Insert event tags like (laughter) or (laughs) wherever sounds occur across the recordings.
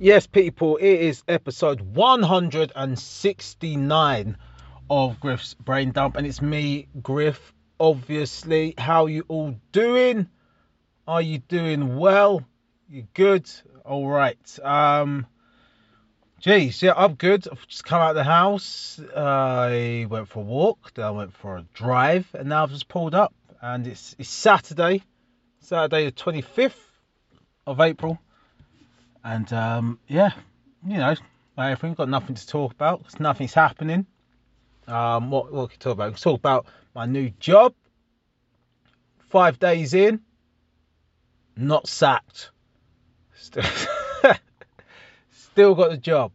Yes, people, it is episode 169 of Griff's Brain Dump, and it's me, Griff. Obviously, how you all doing? Are you doing well? You good? All right. Um, geez, yeah, I'm good. I've just come out of the house. I went for a walk, then I went for a drive, and now I've just pulled up, and it's it's Saturday, Saturday the 25th of April and um, yeah, you know, everything got nothing to talk about because nothing's happening. Um, what what can we talk about? We can talk about my new job. Five days in, not sacked. Still, (laughs) still got the job.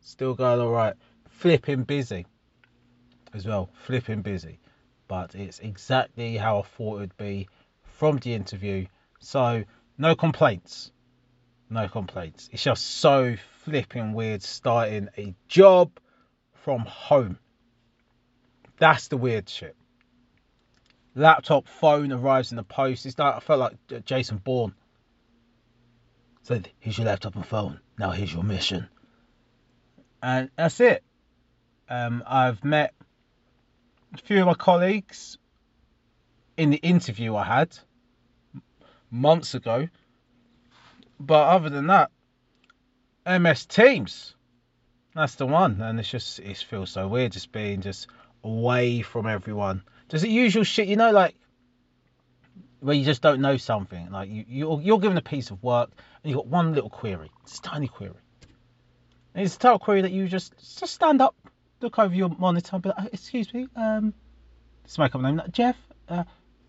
Still going all right. Flipping busy as well. Flipping busy, but it's exactly how I thought it would be from the interview. So no complaints no complaints. It's just so flipping weird starting a job from home. That's the weird shit. Laptop, phone arrives in the post. It's like I felt like Jason Bourne. Said, "Here's your laptop and phone. Now here's your mission." And that's it. Um, I've met a few of my colleagues in the interview I had months ago but other than that, MS Teams, that's the one. And it's just it feels so weird just being just away from everyone. Just the usual shit, you know, like where you just don't know something. Like you you're, you're given a piece of work and you got one little query. It's a tiny query. And it's a of query that you just just stand up, look over your monitor, and be like, "Excuse me, um, let's make up a name. Jeff, uh,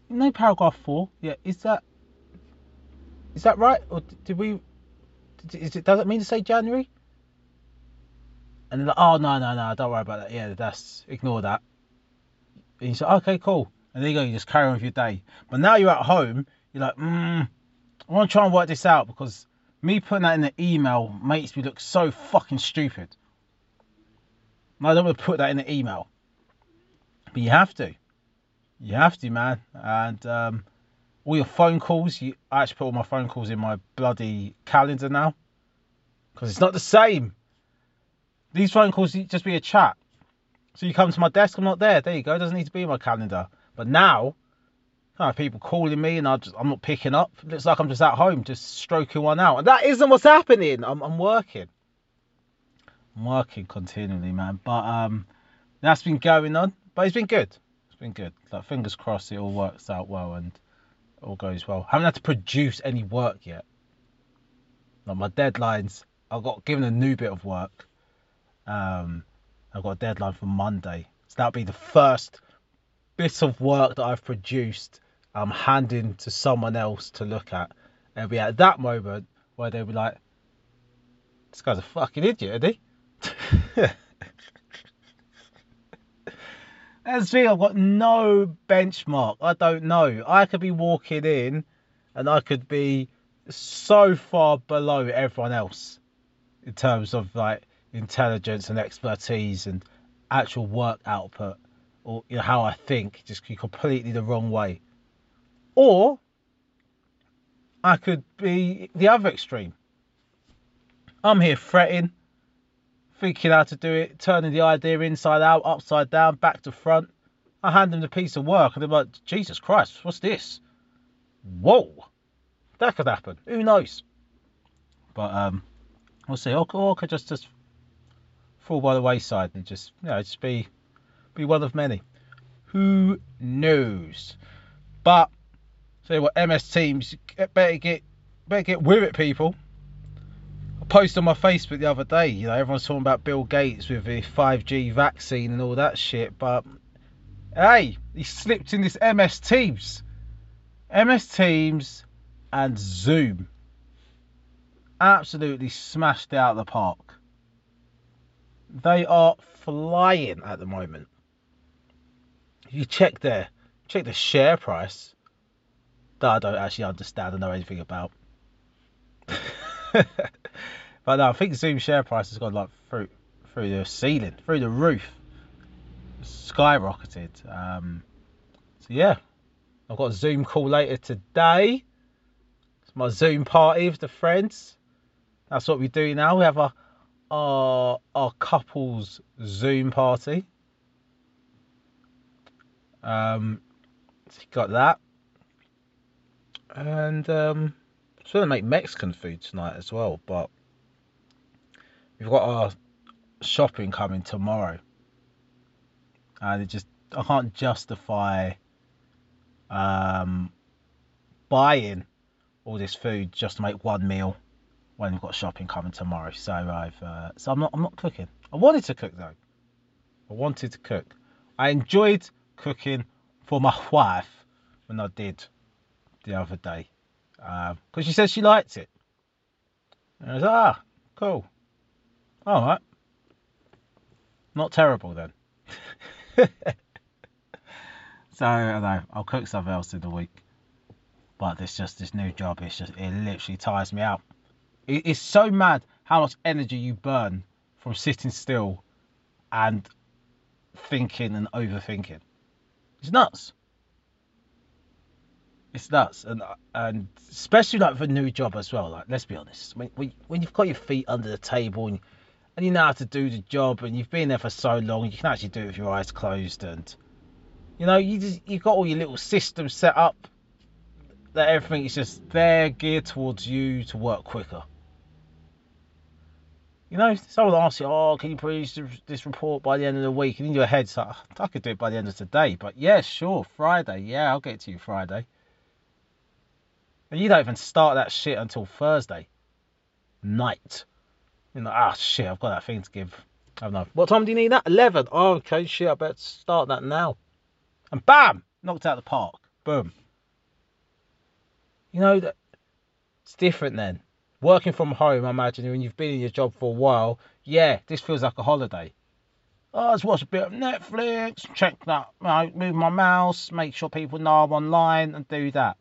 know paragraph four. Yeah, is that is that right? Or did we? Is it? Does it mean to say January? And like, oh no no no, don't worry about that. Yeah, that's ignore that. And you say, okay, cool. And there you go. You just carry on with your day. But now you're at home. You're like, mm, I want to try and work this out because me putting that in the email makes me look so fucking stupid. I don't want to put that in the email. But you have to. You have to, man. And um, all your phone calls. You, I actually put all my phone calls in my bloody calendar now because it's not the same. These phone calls just be a chat. So you come to my desk, I'm not there. There you go. It doesn't need to be in my calendar. But now, I have people calling me and I I'm not picking up. It looks like I'm just at home, just stroking one out. And that isn't what's happening. I'm, I'm working. I'm working continually, man. But um, that's been going on. But it's been good. It's been good. Like fingers crossed, it all works out well and all goes well. I haven't had to produce any work yet. Like my deadlines, I got given a new bit of work. Um, I've got a deadline for Monday, so that'll be the first bit of work that I've produced. I'm handing to someone else to look at. It'll be at that moment where they'll be like, "This guy's a fucking idiot, isn't he?" (laughs) As me, I've got no benchmark. I don't know. I could be walking in and I could be so far below everyone else in terms of like intelligence and expertise and actual work output or you know, how I think just completely the wrong way. Or I could be the other extreme. I'm here fretting, thinking how to do it, turning the idea inside out, upside down, back to front. I hand them the piece of work and they're like, Jesus Christ, what's this? Whoa, that could happen. Who knows? But um, we'll see. Or, or could just just fall by the wayside and just you know just be be one of many. Who knows? But say what MS Teams better get better get with it, people. Posted on my Facebook the other day, you know, everyone's talking about Bill Gates with the 5G vaccine and all that shit, but hey, he slipped in this MS Teams. MS Teams and Zoom. Absolutely smashed out the park. They are flying at the moment. You check there, check the share price that I don't actually understand or know anything about. (laughs) but no, I think Zoom share price has gone like through through the ceiling, through the roof, skyrocketed. Um, so yeah, I've got a Zoom call later today. It's my Zoom party with the friends. That's what we do now. We have our our, our couples Zoom party. Um, got that, and um, I was going to make Mexican food tonight as well, but we've got our shopping coming tomorrow, and it just I can't justify um, buying all this food just to make one meal when we've got shopping coming tomorrow. So I've uh, so I'm not I'm not cooking. I wanted to cook though. I wanted to cook. I enjoyed cooking for my (laughs) wife when I did the other day because uh, she said she liked it. And I was ah cool. All right. Not terrible then. (laughs) so I know. I'll cook something else in the week. But this just this new job. It's just it literally tires me out. It's so mad how much energy you burn from sitting still and thinking and overthinking. It's nuts. It's nuts, and and especially like for a new job as well. Like let's be honest, when, when you've got your feet under the table and and you know how to do the job, and you've been there for so long, you can actually do it with your eyes closed, and you know you just you've got all your little systems set up that everything is just there geared towards you to work quicker. You know, someone asks you, oh, can you produce this report by the end of the week? And in your head, like, I could do it by the end of today. But yeah, sure, Friday. Yeah, I'll get to you Friday. And you don't even start that shit until Thursday night. You know, ah, shit, I've got that thing to give. I don't know. What time do you need that? 11. Oh, okay, shit, I better start that now. And bam, knocked out the park. Boom. You know, that it's different then working from home, I imagine when you've been in your job for a while, yeah, this feels like a holiday. Oh, let's watch a bit of Netflix, check that, move my mouse, make sure people know I'm online, and do that.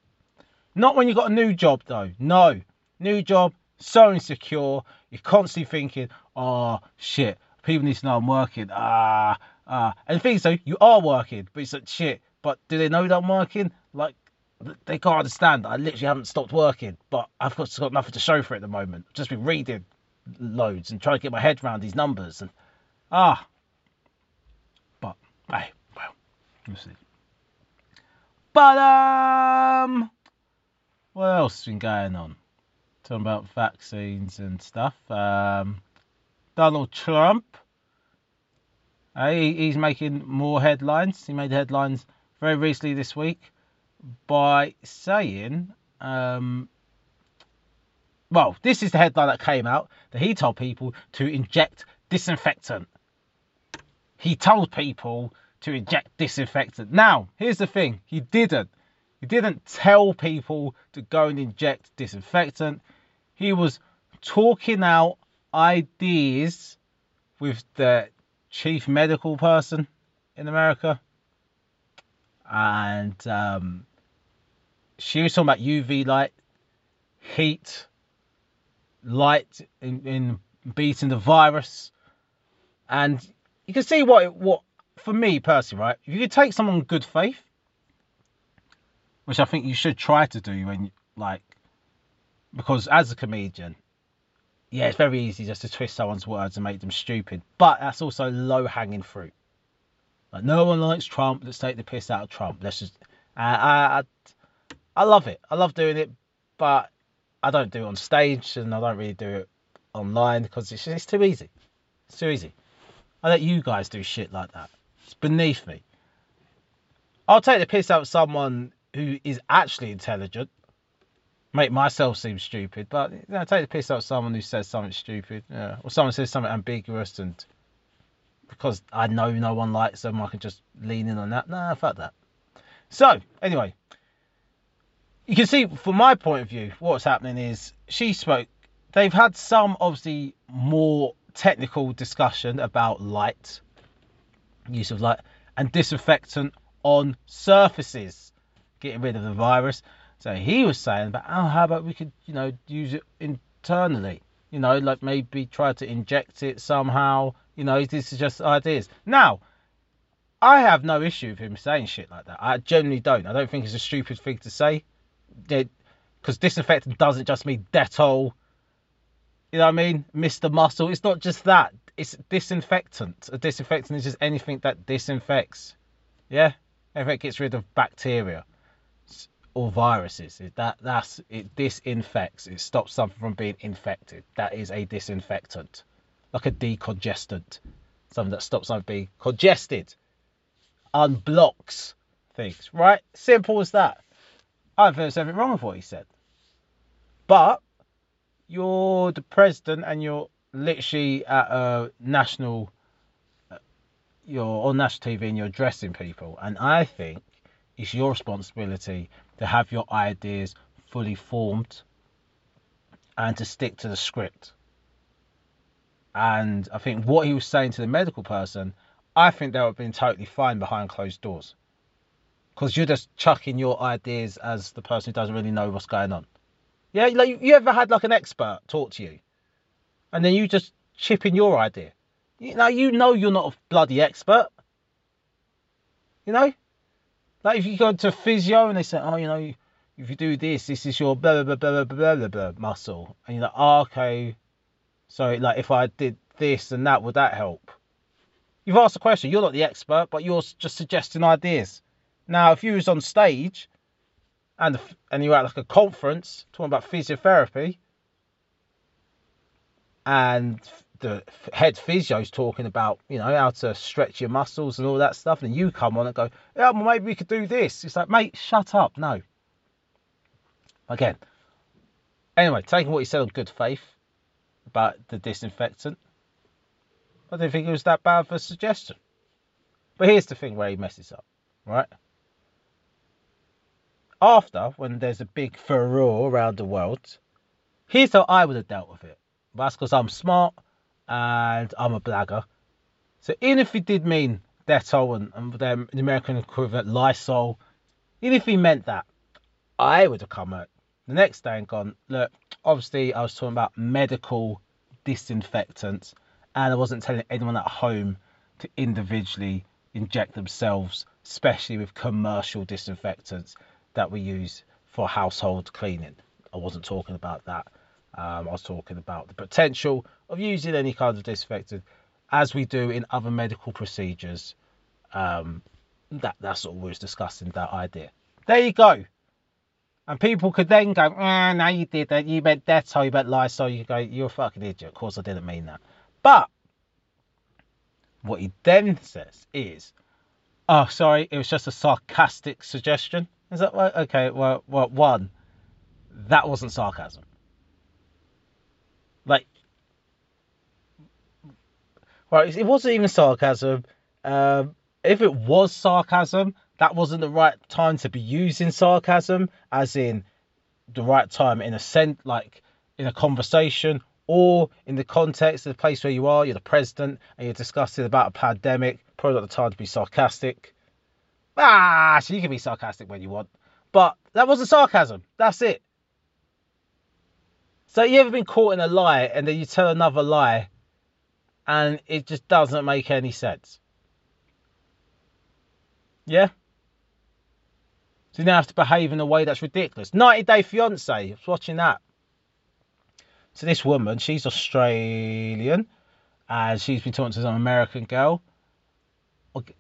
Not when you've got a new job though. No, new job, so insecure. You're constantly thinking, oh shit, people need to know I'm working. Ah, ah. And the thing is though, you are working, but it's like shit. But do they know that I'm working? Like, they can't understand. I literally haven't stopped working, but I've got, nothing to show for it at the moment. I've just been reading loads and trying to get my head around these numbers and ah. But hey, well, we'll see. But um, what else has been going on? Talking about vaccines and stuff. Um, Donald Trump. Hey, he's making more headlines. He made headlines very recently this week by saying, um, well, this is the headline that came out that he told people to inject disinfectant. He told people to inject disinfectant. Now, here's the thing he didn't. He didn't tell people to go and inject disinfectant. He was talking out ideas with the chief medical person in America. And um, she was talking about UV light, heat, light in, in beating the virus, and you can see what what for me personally, right? If you could take someone good faith, which I think you should try to do when like, because as a comedian, yeah, it's very easy just to twist someone's words and make them stupid, but that's also low hanging fruit. Like no one likes Trump. Let's take the piss out of Trump. Let's just. I, I, I love it. I love doing it, but I don't do it on stage and I don't really do it online because it's, it's too easy. It's too easy. I let you guys do shit like that. It's beneath me. I'll take the piss out of someone who is actually intelligent, make myself seem stupid, but you know, take the piss out of someone who says something stupid, yeah, or someone says something ambiguous, and because I know no one likes them, I can just lean in on that. Nah, fuck that. So, anyway, you can see from my point of view, what's happening is she spoke. They've had some obviously more technical discussion about light, use of light, and disinfectant on surfaces, getting rid of the virus. So he was saying about oh, how about we could you know use it internally, you know, like maybe try to inject it somehow. You know, this is just ideas. Now, I have no issue with him saying shit like that. I generally don't. I don't think it's a stupid thing to say because disinfectant doesn't just mean Dettol. You know what I mean? Mr. Muscle. It's not just that. It's disinfectant. A disinfectant is just anything that disinfects. Yeah? Anything that gets rid of bacteria or viruses. That that's it disinfects. It stops something from being infected. That is a disinfectant. Like a decongestant. Something that stops something being congested. Unblocks things. Right? Simple as that. I don't think there's anything wrong with what he said. But you're the president and you're literally at a national uh, you're on national TV and you're addressing people and I think it's your responsibility to have your ideas fully formed and to stick to the script. And I think what he was saying to the medical person, I think that would have been totally fine behind closed doors. Because you're just chucking your ideas as the person who doesn't really know what's going on. Yeah, like you ever had like an expert talk to you, and then you just chip in your idea. You know, you know you're not a bloody expert. You know, like if you go to physio and they say, oh, you know, if you do this, this is your blah blah blah blah blah blah blah muscle, and you're like, oh, okay. So like if I did this and that, would that help? You've asked a question. You're not the expert, but you're just suggesting ideas. Now, if you was on stage and and you're at like a conference talking about physiotherapy, and the head physio's talking about you know how to stretch your muscles and all that stuff, and you come on and go, yeah, well, maybe we could do this. It's like, mate, shut up. No. Again. Anyway, taking what he said on good faith about the disinfectant, I didn't think it was that bad of a suggestion. But here's the thing where he messes up, right? after, when there's a big furore around the world, here's how I would have dealt with it. That's because I'm smart and I'm a blagger. So even if he did mean Dettol and, and the American equivalent Lysol, even if he meant that, I would have come out the next day and gone, look, obviously I was talking about medical disinfectants and I wasn't telling anyone at home to individually inject themselves, especially with commercial disinfectants that we use for household cleaning. I wasn't talking about that. Um, I was talking about the potential of using any kind of disinfectant as we do in other medical procedures. Um, that that's what we was discussing that idea. There you go. And people could then go, ah, no, you did that. You meant Dettol, you meant Lysol. You go, you're a fucking idiot. Of course, I didn't mean that. But what he then says is, oh, sorry, it was just a sarcastic suggestion. Is that right? Okay, well, well, one, that wasn't sarcasm. Like, well, it wasn't even sarcasm. Um, if it was sarcasm, that wasn't the right time to be using sarcasm, as in the right time in a sense, like in a conversation or in the context of the place where you are, you're the president and you're discussing about a pandemic, probably not the time to be sarcastic. Ah, so you can be sarcastic when you want. But that wasn't sarcasm. That's it. So you ever been caught in a lie and then you tell another lie and it just doesn't make any sense? Yeah? So you now have to behave in a way that's ridiculous. 90 Day Fiance, I was watching that. So this woman, she's Australian and she's been talking to some American girl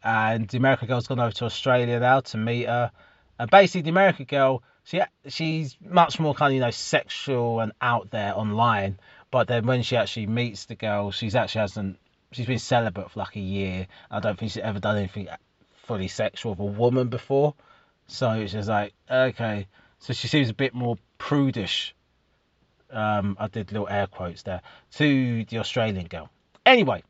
and the American girl's gone over to Australia now to meet her. And basically, the American girl, she she's much more kind of you know sexual and out there online. But then when she actually meets the girl, she's actually hasn't. She's been celibate for like a year. I don't think she's ever done anything fully sexual with a woman before. So just like okay. So she seems a bit more prudish. Um, I did little air quotes there to the Australian girl. Anyway,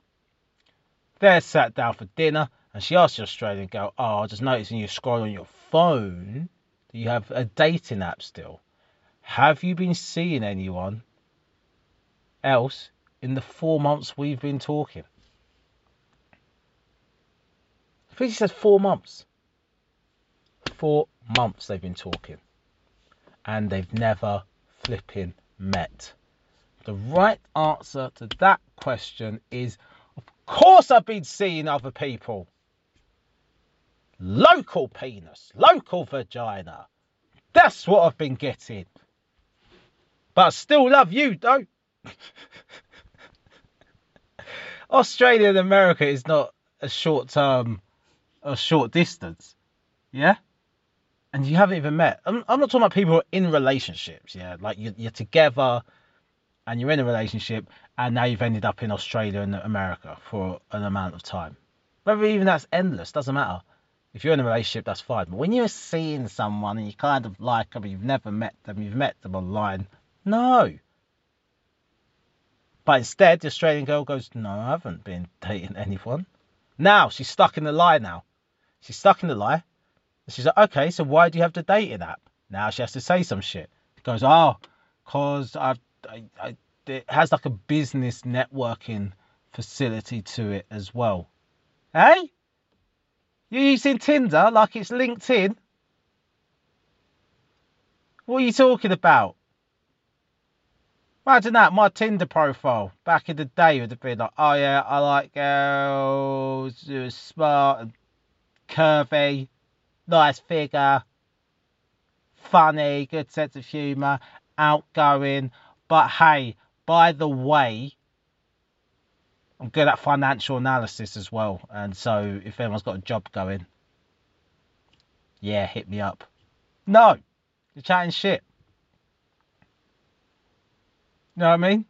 they're sat down for dinner, and she asked the Australian girl, "Oh, I just when you scroll on your phone you have a dating app still. Have you been seeing anyone else in the four months we've been talking?" I think she four months. Four months they've been talking, and they've never flipping met. The right answer to that question is of course I've been seeing other people. Local penis, local vagina. That's what I've been getting. But I still love you, though. (laughs) Australia and America is not a short term, a short distance. Yeah? And you haven't even met. I'm, I'm not talking about people in relationships. Yeah? Like you, you're together and you're in a relationship and now you've ended up in Australia and America for an amount of time. Whether even that's endless, doesn't matter. If you're in a relationship, that's fine. But when you're seeing someone and you kind of like them, you've never met them, you've met them online, no. But instead, the Australian girl goes, No, I haven't been dating anyone. Now she's stuck in the lie now. She's stuck in the lie. She's like, Okay, so why do you have the dating app? Now she has to say some shit. She goes, Oh, because I, I, it has like a business networking facility to it as well. Hey? You're using Tinder like it's LinkedIn? What are you talking about? Imagine that, my Tinder profile back in the day would have been like, oh yeah, I like girls who are smart and curvy, nice figure, funny, good sense of humour, outgoing. But hey, by the way, I'm good at financial analysis as well. And so if anyone's got a job going, yeah, hit me up. No, you're chatting shit. You know what I mean?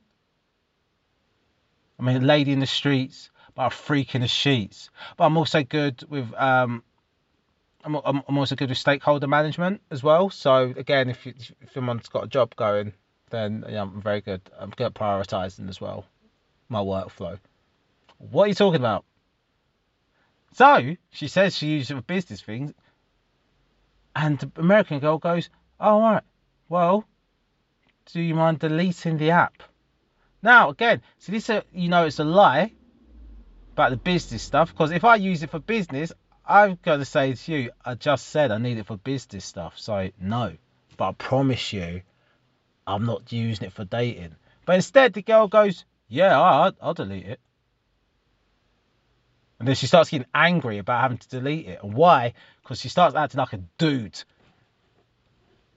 I mean, a lady in the streets, but a freak in the sheets. But I'm also good with um, I'm, I'm, I'm also good with stakeholder management as well. So again, if you, if someone's got a job going, then yeah, I'm very good. I'm good at prioritizing as well, my workflow. What are you talking about? So she says she uses it for business things, and the American girl goes, "Oh, all right. Well, do you mind deleting the app? Now, again, so this, uh, you know, it's a lie about the business stuff because if I use it for business, got to say to you, I just said I need it for business stuff, so no. But I promise you, I'm not using it for dating. But instead, the girl goes, Yeah, I'll delete it. And then she starts getting angry about having to delete it. And why? Because she starts acting like a dude.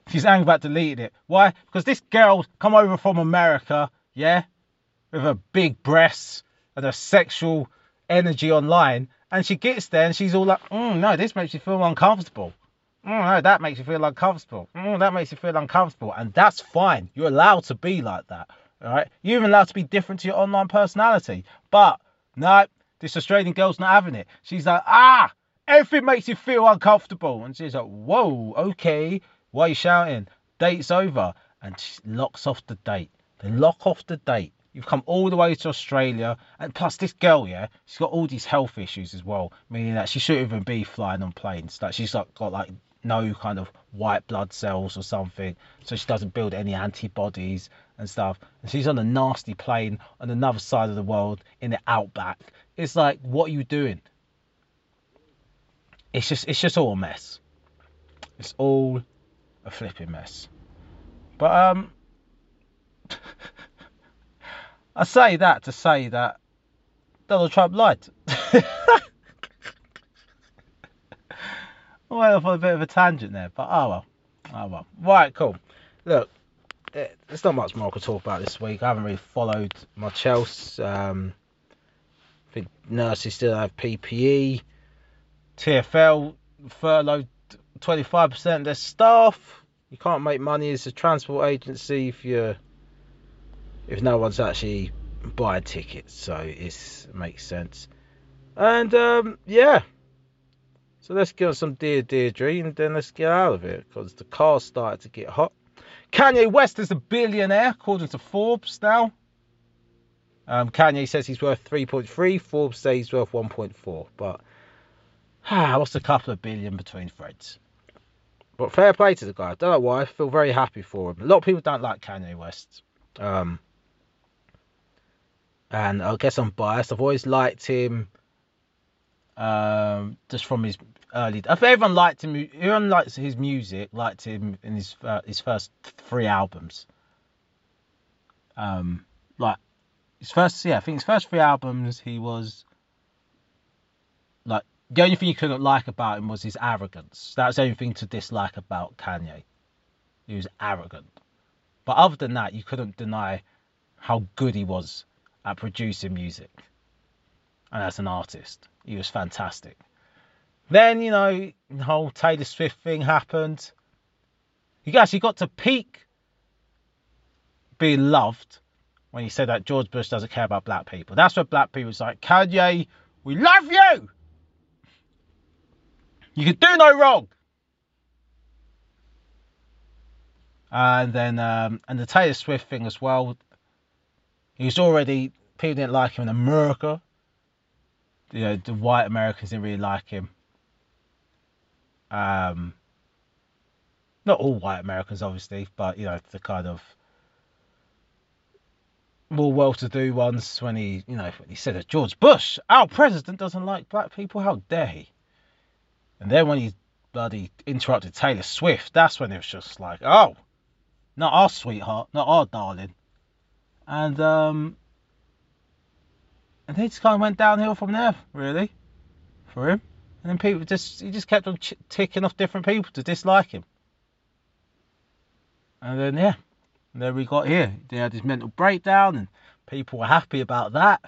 She's angry about deleting it. Why? Because this girl come over from America, yeah, with her big breasts and her sexual energy online, and she gets there and she's all like, mm, no, this makes you feel uncomfortable. Mm, no, that makes you feel uncomfortable. Mm, that makes you feel uncomfortable. And that's fine. You're allowed to be like that. All right. You're even allowed to be different to your online personality. But no, this Australian girl's not having it. She's like, ah, everything makes you feel uncomfortable. And she's like, whoa, okay. Why are you shouting? Date's over. And she locks off the date. They lock off the date. You've come all the way to Australia. And plus, this girl, yeah, she's got all these health issues as well. Meaning that she shouldn't even be flying on planes. Like, she's like, got like no kind of white blood cells or something. So she doesn't build any antibodies and stuff. And she's on a nasty plane on another side of the world in the outback. It's like, what are you doing? It's just, it's just all a mess. It's all a flipping mess. But um, (laughs) I say that to say that Donald Trump lied. I (laughs) went off on a bit of a tangent there, but oh well. Oh well. Right, cool. Look, eh, there's not much more I could talk about this week. I haven't really followed much else. Um, Nurses still have PPE. TFL furloughed 25% of their staff. You can't make money as a transport agency if you're if no one's actually buying tickets. So it makes sense. And um, yeah. So let's get on some Dear Deirdre and then let's get out of it because the car's started to get hot. Kanye West is a billionaire according to Forbes now. Um, Kanye says he's worth 3.3. Forbes says he's worth 1.4. But (sighs) ah, what's a couple of billion between threads? But fair play to the guy. I don't know why. I feel very happy for him. A lot of people don't like Kanye West. Um, and I guess I'm biased. I've always liked him um, just from his early. I everyone liked him. Everyone likes his music. Liked him in his uh, his first three albums. Um, like his first, yeah, I think his first three albums, he was like the only thing you couldn't like about him was his arrogance. That's the only thing to dislike about Kanye. He was arrogant. But other than that, you couldn't deny how good he was at producing music and as an artist. He was fantastic. Then, you know, the whole Taylor Swift thing happened. He actually got to peak being loved when he said that George Bush doesn't care about black people. That's what black people was like, Kanye, we love you. You can do no wrong. And then, um, and the Taylor Swift thing as well. He was already, people didn't like him in America. You know, the white Americans didn't really like him. Um, not all white Americans, obviously, but you know, the kind of more well-to-do ones. When he, you know, when he said that George Bush, our president, doesn't like black people, how dare he? And then when he bloody interrupted Taylor Swift, that's when it was just like, oh, not our sweetheart, not our darling. And um, and he just kind of went downhill from there, really, for him. And then people just he just kept on ch- ticking off different people to dislike him. And then yeah, and there we got here. He had this mental breakdown, and people were happy about that.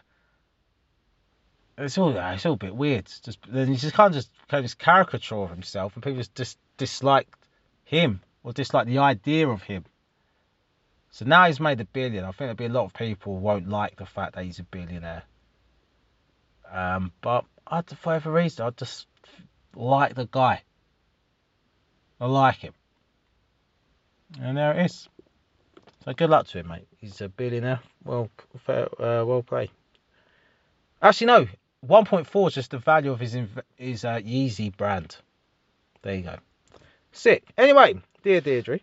It's all it's all a bit weird. Just then he just kind of just became this caricature of himself, and people just dis- disliked him or disliked the idea of him. So now he's made a billion. I think there'll be a lot of people who won't like the fact that he's a billionaire. Um, but I, for whatever reason, I just like the guy. I like him. And there it is. So good luck to him, mate. He's a billionaire. Well, fair, uh, well played. Actually, no. 1.4 is just the value of his his uh, Yeezy brand. There you go. Sick. Anyway, dear Deirdre,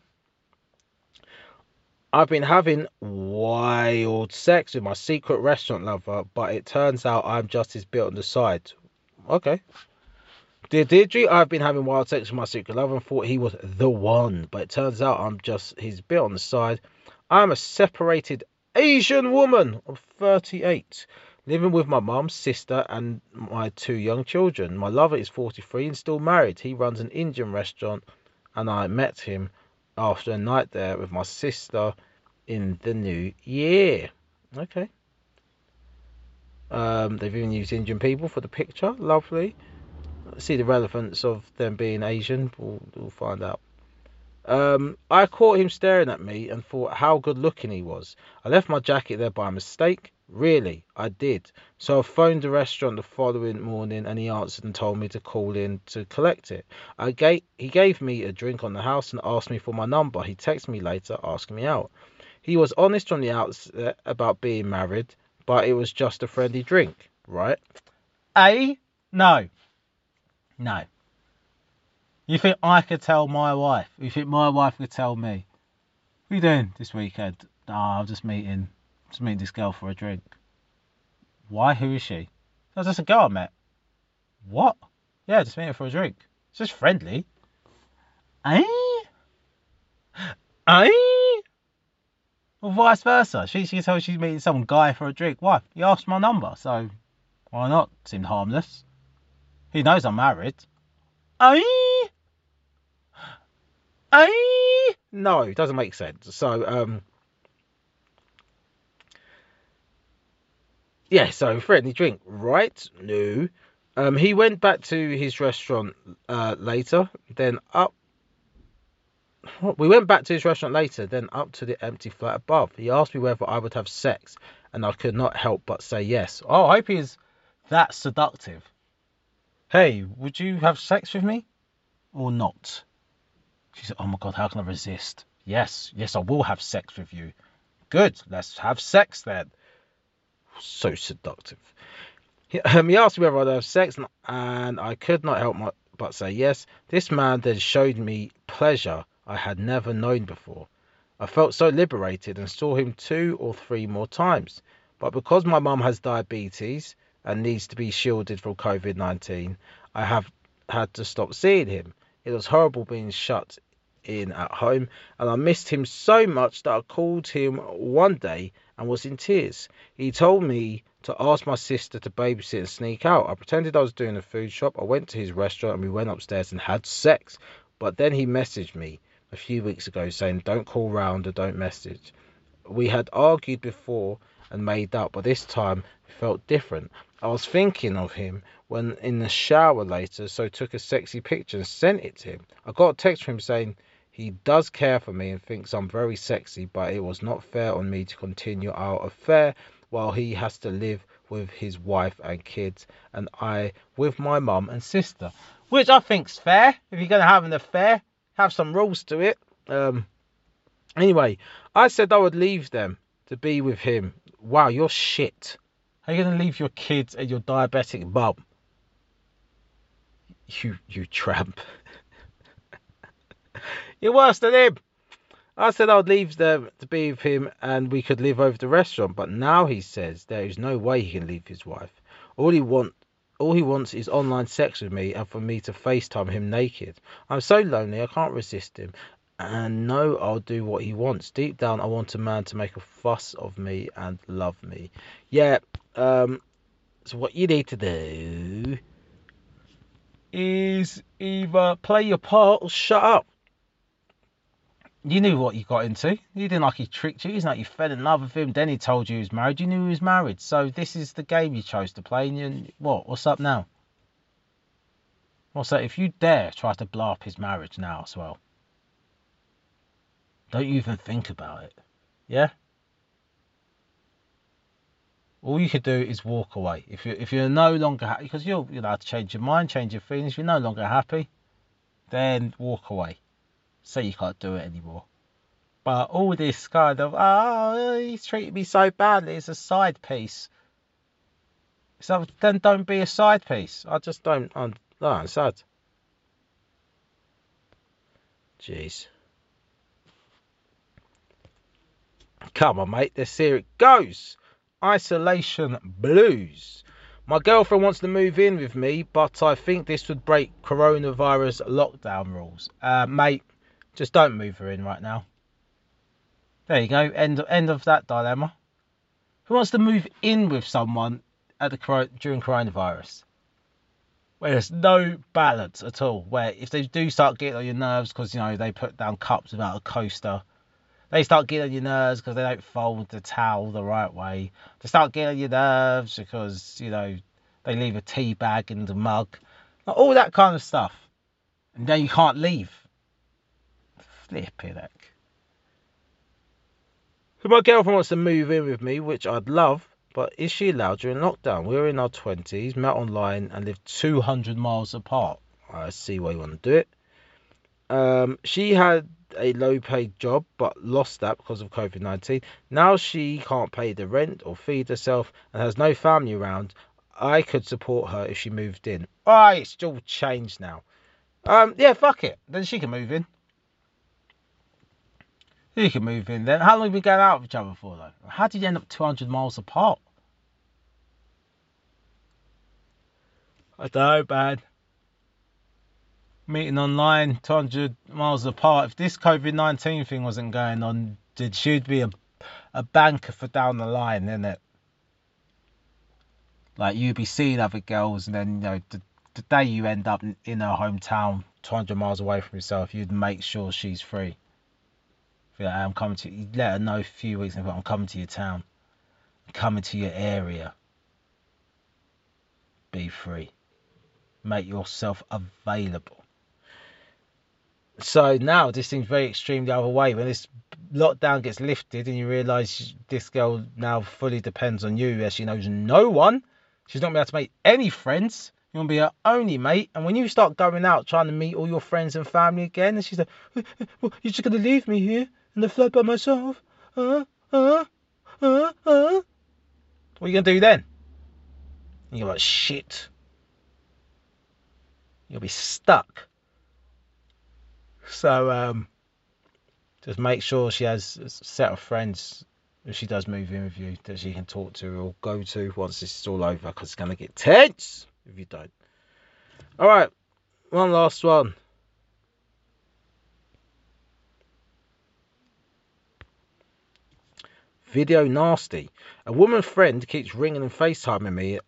I've been having wild sex with my secret restaurant lover, but it turns out I'm just his bit on the side. Okay. Dear Deirdre, I've been having wild sex with my secret lover and thought he was the one, but it turns out I'm just his bit on the side. I'm a separated Asian woman of 38, living with my mum, sister, and my two young children. My lover is 43 and still married. He runs an Indian restaurant, and I met him after a night there with my sister in the new year. Okay. Um, they've even used Indian people for the picture. Lovely. See the relevance of them being Asian. We'll, we'll find out. Um, I caught him staring at me and thought how good looking he was. I left my jacket there by mistake. Really, I did. So I phoned the restaurant the following morning and he answered and told me to call in to collect it. I gave, he gave me a drink on the house and asked me for my number. He texted me later asking me out. He was honest from the outset about being married, but it was just a friendly drink, right? A? No. No. You think I could tell my wife? You think my wife could tell me? What are you doing this weekend? Oh, I'm just meeting just meeting this girl for a drink. Why? Who is she? That's just a girl I met. What? Yeah, just meeting for a drink. It's just friendly. Eh? Eh? Or vice versa. She she told she's meeting some guy for a drink. Why? He asked my number, so why not? Seemed harmless. He knows I'm married. Eh? Eh? No, it doesn't make sense. So um yeah, so friendly drink, right? No. Um, he went back to his restaurant uh, later, then up. We went back to his restaurant later, then up to the empty flat above. He asked me whether I would have sex, and I could not help but say yes. Oh, I hope he's that seductive. Hey, would you have sex with me or not? She said, Oh my god, how can I resist? Yes, yes, I will have sex with you. Good, let's have sex then so seductive. He, um, (laughs) he asked me whether I'd have sex, and I could not help my, but say yes. This man then showed me pleasure I had never known before. I felt so liberated and saw him two or three more times. But because my mum has diabetes and needs to be shielded from COVID 19, I have had to stop seeing him. It was horrible being shut in at home, and I missed him so much that I called him one day and was in tears. He told me to ask my sister to babysit and sneak out. I pretended I was doing a food shop. I went to his restaurant and we went upstairs and had sex. But then he messaged me a few weeks ago saying, Don't call round or don't message. We had argued before and made up, but this time it felt different. I was thinking of him when in the shower later, so took a sexy picture and sent it to him. I got a text from him saying he does care for me and thinks I'm very sexy, but it was not fair on me to continue our affair while he has to live with his wife and kids, and I with my mum and sister. Which I think's fair. If you're gonna have an affair, have some rules to it. Um. Anyway, I said I would leave them to be with him. Wow, you're shit. How are you gonna leave your kids and your diabetic mum? You you tramp. (laughs) (laughs) you're worse than him. I said I would leave them to be with him and we could live over the restaurant, but now he says there is no way he can leave his wife. All he want all he wants is online sex with me and for me to FaceTime him naked. I'm so lonely I can't resist him. And no, I'll do what he wants. Deep down I want a man to make a fuss of me and love me. Yeah, um so what you need to do is either play your part or shut up. You knew what you got into. You didn't like he tricked you. It's not you fell in love with him. Then he told you he was married. You knew he was married. So this is the game you chose to play. And you, what? What's up now? What's that? If you dare try to blow up his marriage now as well, don't you even think about it. Yeah. All you could do is walk away. If you if you're no longer happy, because you're you allowed to change your mind, change your feelings. If you're no longer happy, then walk away say you can't do it anymore. But all this kind of, oh, he's treated me so badly, it's a side piece. So then don't be a side piece. I just don't, I'm, no, I'm sad. Jeez. Come on, mate, let's see it goes. Isolation blues. My girlfriend wants to move in with me, but I think this would break coronavirus lockdown rules. Uh, mate, just don't move her in right now. There you go. End end of that dilemma. Who wants to move in with someone at the during coronavirus? Where there's no balance at all. Where if they do start getting on your nerves because you know they put down cups without a coaster, they start getting on your nerves because they don't fold the towel the right way. They start getting on your nerves because you know they leave a tea bag in the mug, all that kind of stuff, and then you can't leave Flipping heck. So my girlfriend wants to move in with me, which I'd love, but is she allowed during lockdown? We're in our 20s, met online, and live 200 miles apart. I see why you want to do it. Um, she had a low paid job but lost that because of COVID 19. Now she can't pay the rent or feed herself and has no family around. I could support her if she moved in. Alright, it's all changed now. Um, yeah, fuck it. Then she can move in. You can move in then. How long have we been going out of each other for though? How did you end up 200 miles apart? I don't know, bad. Meeting online, 200 miles apart. If this COVID 19 thing wasn't going on, did she'd be a, a banker for down the line, isn't it? Like you'd be seeing other girls, and then you know the, the day you end up in her hometown, 200 miles away from yourself, you'd make sure she's free. I'm coming to you let her know a few weeks before I'm coming to your town. I'm coming to your area. Be free. Make yourself available. So now this seems very extreme the other way. When this lockdown gets lifted and you realise this girl now fully depends on you as she knows no one, she's not going to be able to make any friends. You want to be her only mate. And when you start going out trying to meet all your friends and family again, and she's like, well, you're just going to leave me here? In the flood by myself. Uh, uh, uh, uh. What are you going to do then? you're like, shit. You'll be stuck. So, um, just make sure she has a set of friends if she does move in with you that she can talk to or go to once this is all over because it's going to get tense if you don't. All right, one last one. Video nasty. A woman friend keeps ringing and FaceTiming me,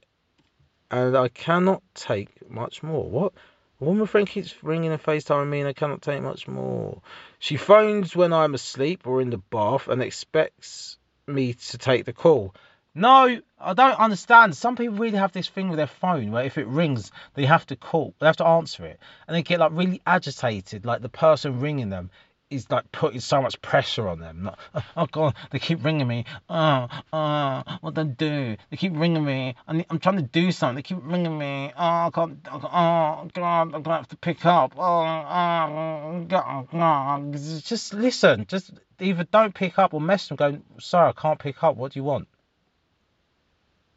and I cannot take much more. What? A woman friend keeps ringing and FaceTiming me and I cannot take much more. She phones when I'm asleep or in the bath and expects me to take the call. No, I don't understand. Some people really have this thing with their phone where if it rings, they have to call, they have to answer it, and they get like really agitated, like the person ringing them is like putting so much pressure on them. Like, oh, oh god, they keep ringing me. Oh, oh, what do I do? They keep ringing me. I'm, I'm trying to do something. They keep ringing me. Oh, I can't. Oh god, I'm gonna have to pick up. Oh, oh god, oh, god. Just listen. Just either don't pick up or message them. Go, sorry, I can't pick up. What do you want?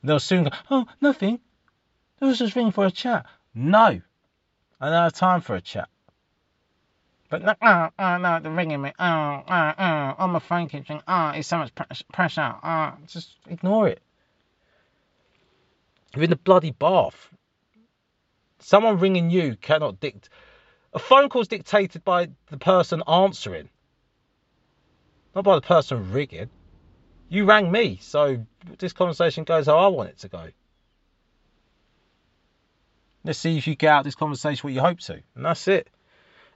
They'll soon go, oh, nothing. I was just ringing for a chat. No, I don't have time for a chat. But no, oh, oh, no, they're ringing me. Oh, oh, oh, on my phone keeps ringing. Oh, it's so much pressure. Oh, just ignore it. You're in the bloody bath. Someone ringing you cannot dict. A phone call is dictated by the person answering, not by the person ringing. You rang me, so this conversation goes how I want it to go. Let's see if you get out this conversation what you hope to, and that's it.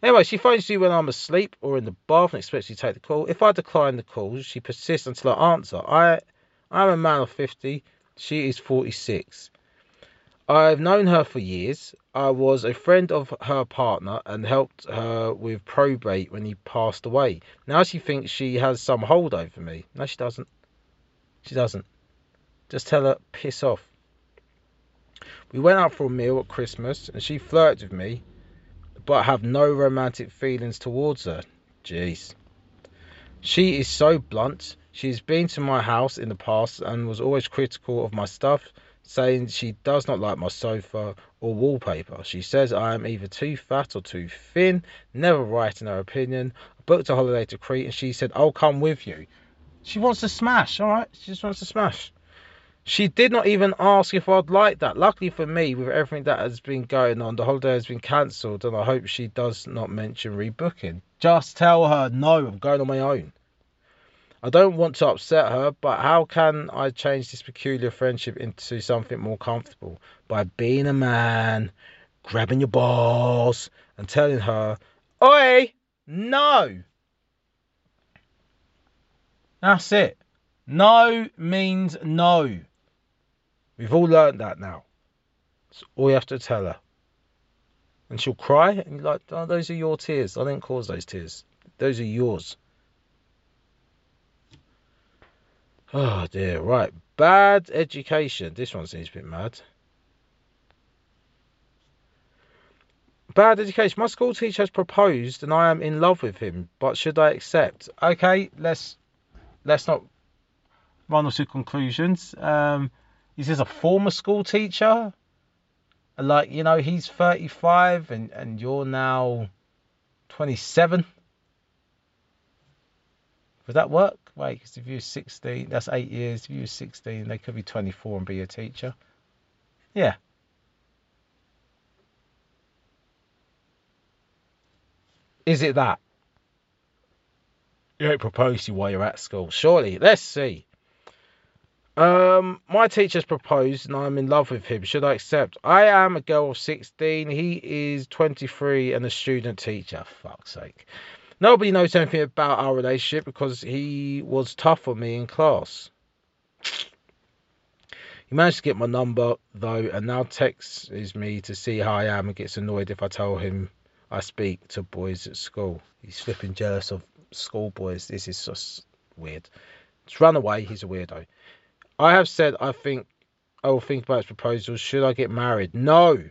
Anyway, she phones you when I'm asleep or in the bath and expects you to take the call. If I decline the call, she persists until I answer. I, I'm a man of 50. She is 46. I've known her for years. I was a friend of her partner and helped her with probate when he passed away. Now she thinks she has some hold over me. No, she doesn't. She doesn't. Just tell her, piss off. We went out for a meal at Christmas and she flirted with me but have no romantic feelings towards her. Jeez. She is so blunt. She's been to my house in the past and was always critical of my stuff, saying she does not like my sofa or wallpaper. She says I am either too fat or too thin, never right in her opinion. I booked a holiday to Crete and she said, I'll come with you. She wants to smash, alright? She just wants to smash. She did not even ask if I'd like that. Luckily for me, with everything that has been going on, the holiday has been cancelled, and I hope she does not mention rebooking. Just tell her, no, I'm going on my own. I don't want to upset her, but how can I change this peculiar friendship into something more comfortable? By being a man, grabbing your balls, and telling her, Oi, no. That's it. No means no. We've all learned that now. That's all you have to tell her. And she'll cry, and like, oh, those are your tears. I didn't cause those tears. Those are yours. Oh dear, right. Bad education. This one seems a bit mad. Bad education. My school teacher has proposed and I am in love with him, but should I accept? Okay, let's let's not run to conclusions. Um, He's just a former school teacher. Like, you know, he's 35 and, and you're now 27. Would that work? Wait, because if you're 16, that's eight years. If you're 16, they could be 24 and be a teacher. Yeah. Is it that? You don't propose to you while you're at school. Surely. Let's see. Um, my teacher's proposed and I'm in love with him. Should I accept? I am a girl of 16. He is 23 and a student teacher. Fuck's sake. Nobody knows anything about our relationship because he was tough on me in class. He managed to get my number though, and now texts me to see how I am and gets annoyed if I tell him I speak to boys at school. He's flipping jealous of school boys. This is just weird. Just run away. He's a weirdo. I have said I think I will think about his proposal. Should I get married? No. I'm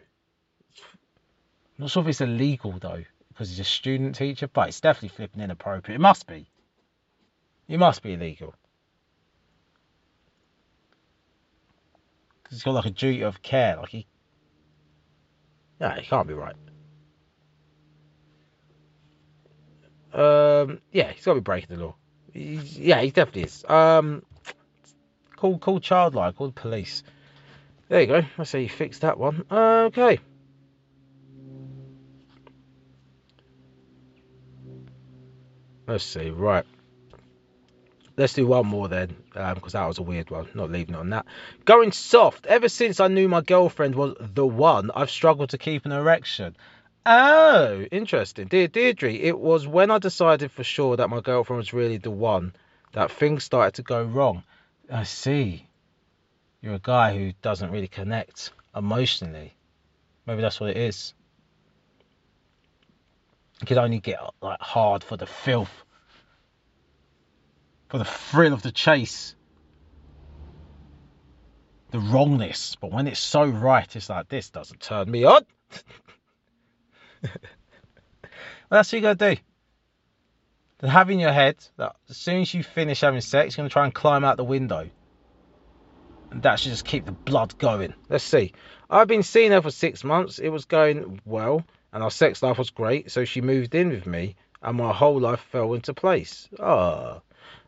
not sure if it's illegal though, because he's a student teacher, but it's definitely flipping inappropriate. It must be. It must be illegal. Because he's got like a duty of care. Like he. Yeah, he can't be right. Um, yeah, he's got to be breaking the law. He's, yeah, he definitely is. Um, Call, call Childline, call the police. There you go. I say you fixed that one. Okay. Let's see. Right. Let's do one more then, because um, that was a weird one. Not leaving on that. Going soft. Ever since I knew my girlfriend was the one, I've struggled to keep an erection. Oh, interesting. Dear Deidre, it was when I decided for sure that my girlfriend was really the one that things started to go wrong. I see. You're a guy who doesn't really connect emotionally. Maybe that's what it is. You can only get like hard for the filth, for the thrill of the chase, the wrongness. But when it's so right, it's like this doesn't turn me on. (laughs) well, that's what you gotta do. To have in your head that as soon as you finish having sex, you're gonna try and climb out the window. And that should just keep the blood going. Let's see. I've been seeing her for six months. It was going well, and our sex life was great. So she moved in with me, and my whole life fell into place. Ah.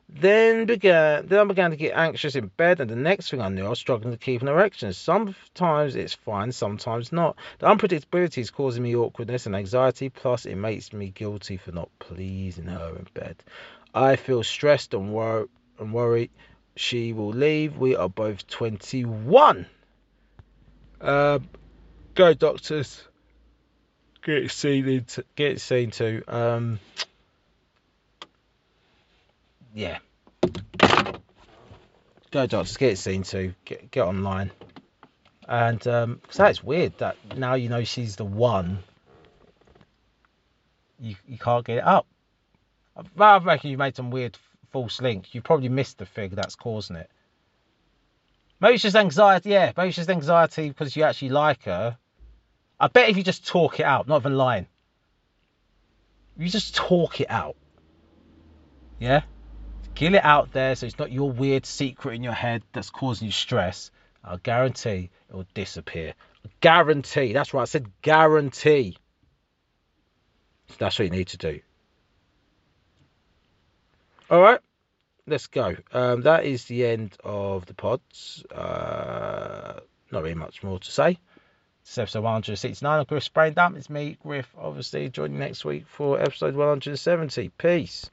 Then began then I began to get anxious in bed, and the next thing I knew, I was struggling to keep an erection. Sometimes it's fine, sometimes not. The unpredictability is causing me awkwardness and anxiety, plus it makes me guilty for not pleasing her in bed. I feel stressed and, wor- and worried she will leave. We are both 21. Uh, go doctors. Get seen into, get seen to. Um, yeah. Go doctors, get it seen to. Get get online. And um, cause that's weird that now you know she's the one. You you can't get it up. I reckon you made some weird false link. You probably missed the thing that's causing it. Maybe it's just anxiety. Yeah, maybe it's just anxiety because you actually like her. I bet if you just talk it out, not even lying. You just talk it out. Yeah? Get it out there so it's not your weird secret in your head that's causing you stress. I'll guarantee it will disappear. Guarantee. That's right. I said guarantee. So that's what you need to do. All right, let's go. Um, that is the end of the pods. Uh, not really much more to say. It's episode 169 of Griff's Brain Dump. It's me, Griff, obviously, joining next week for episode 170. Peace.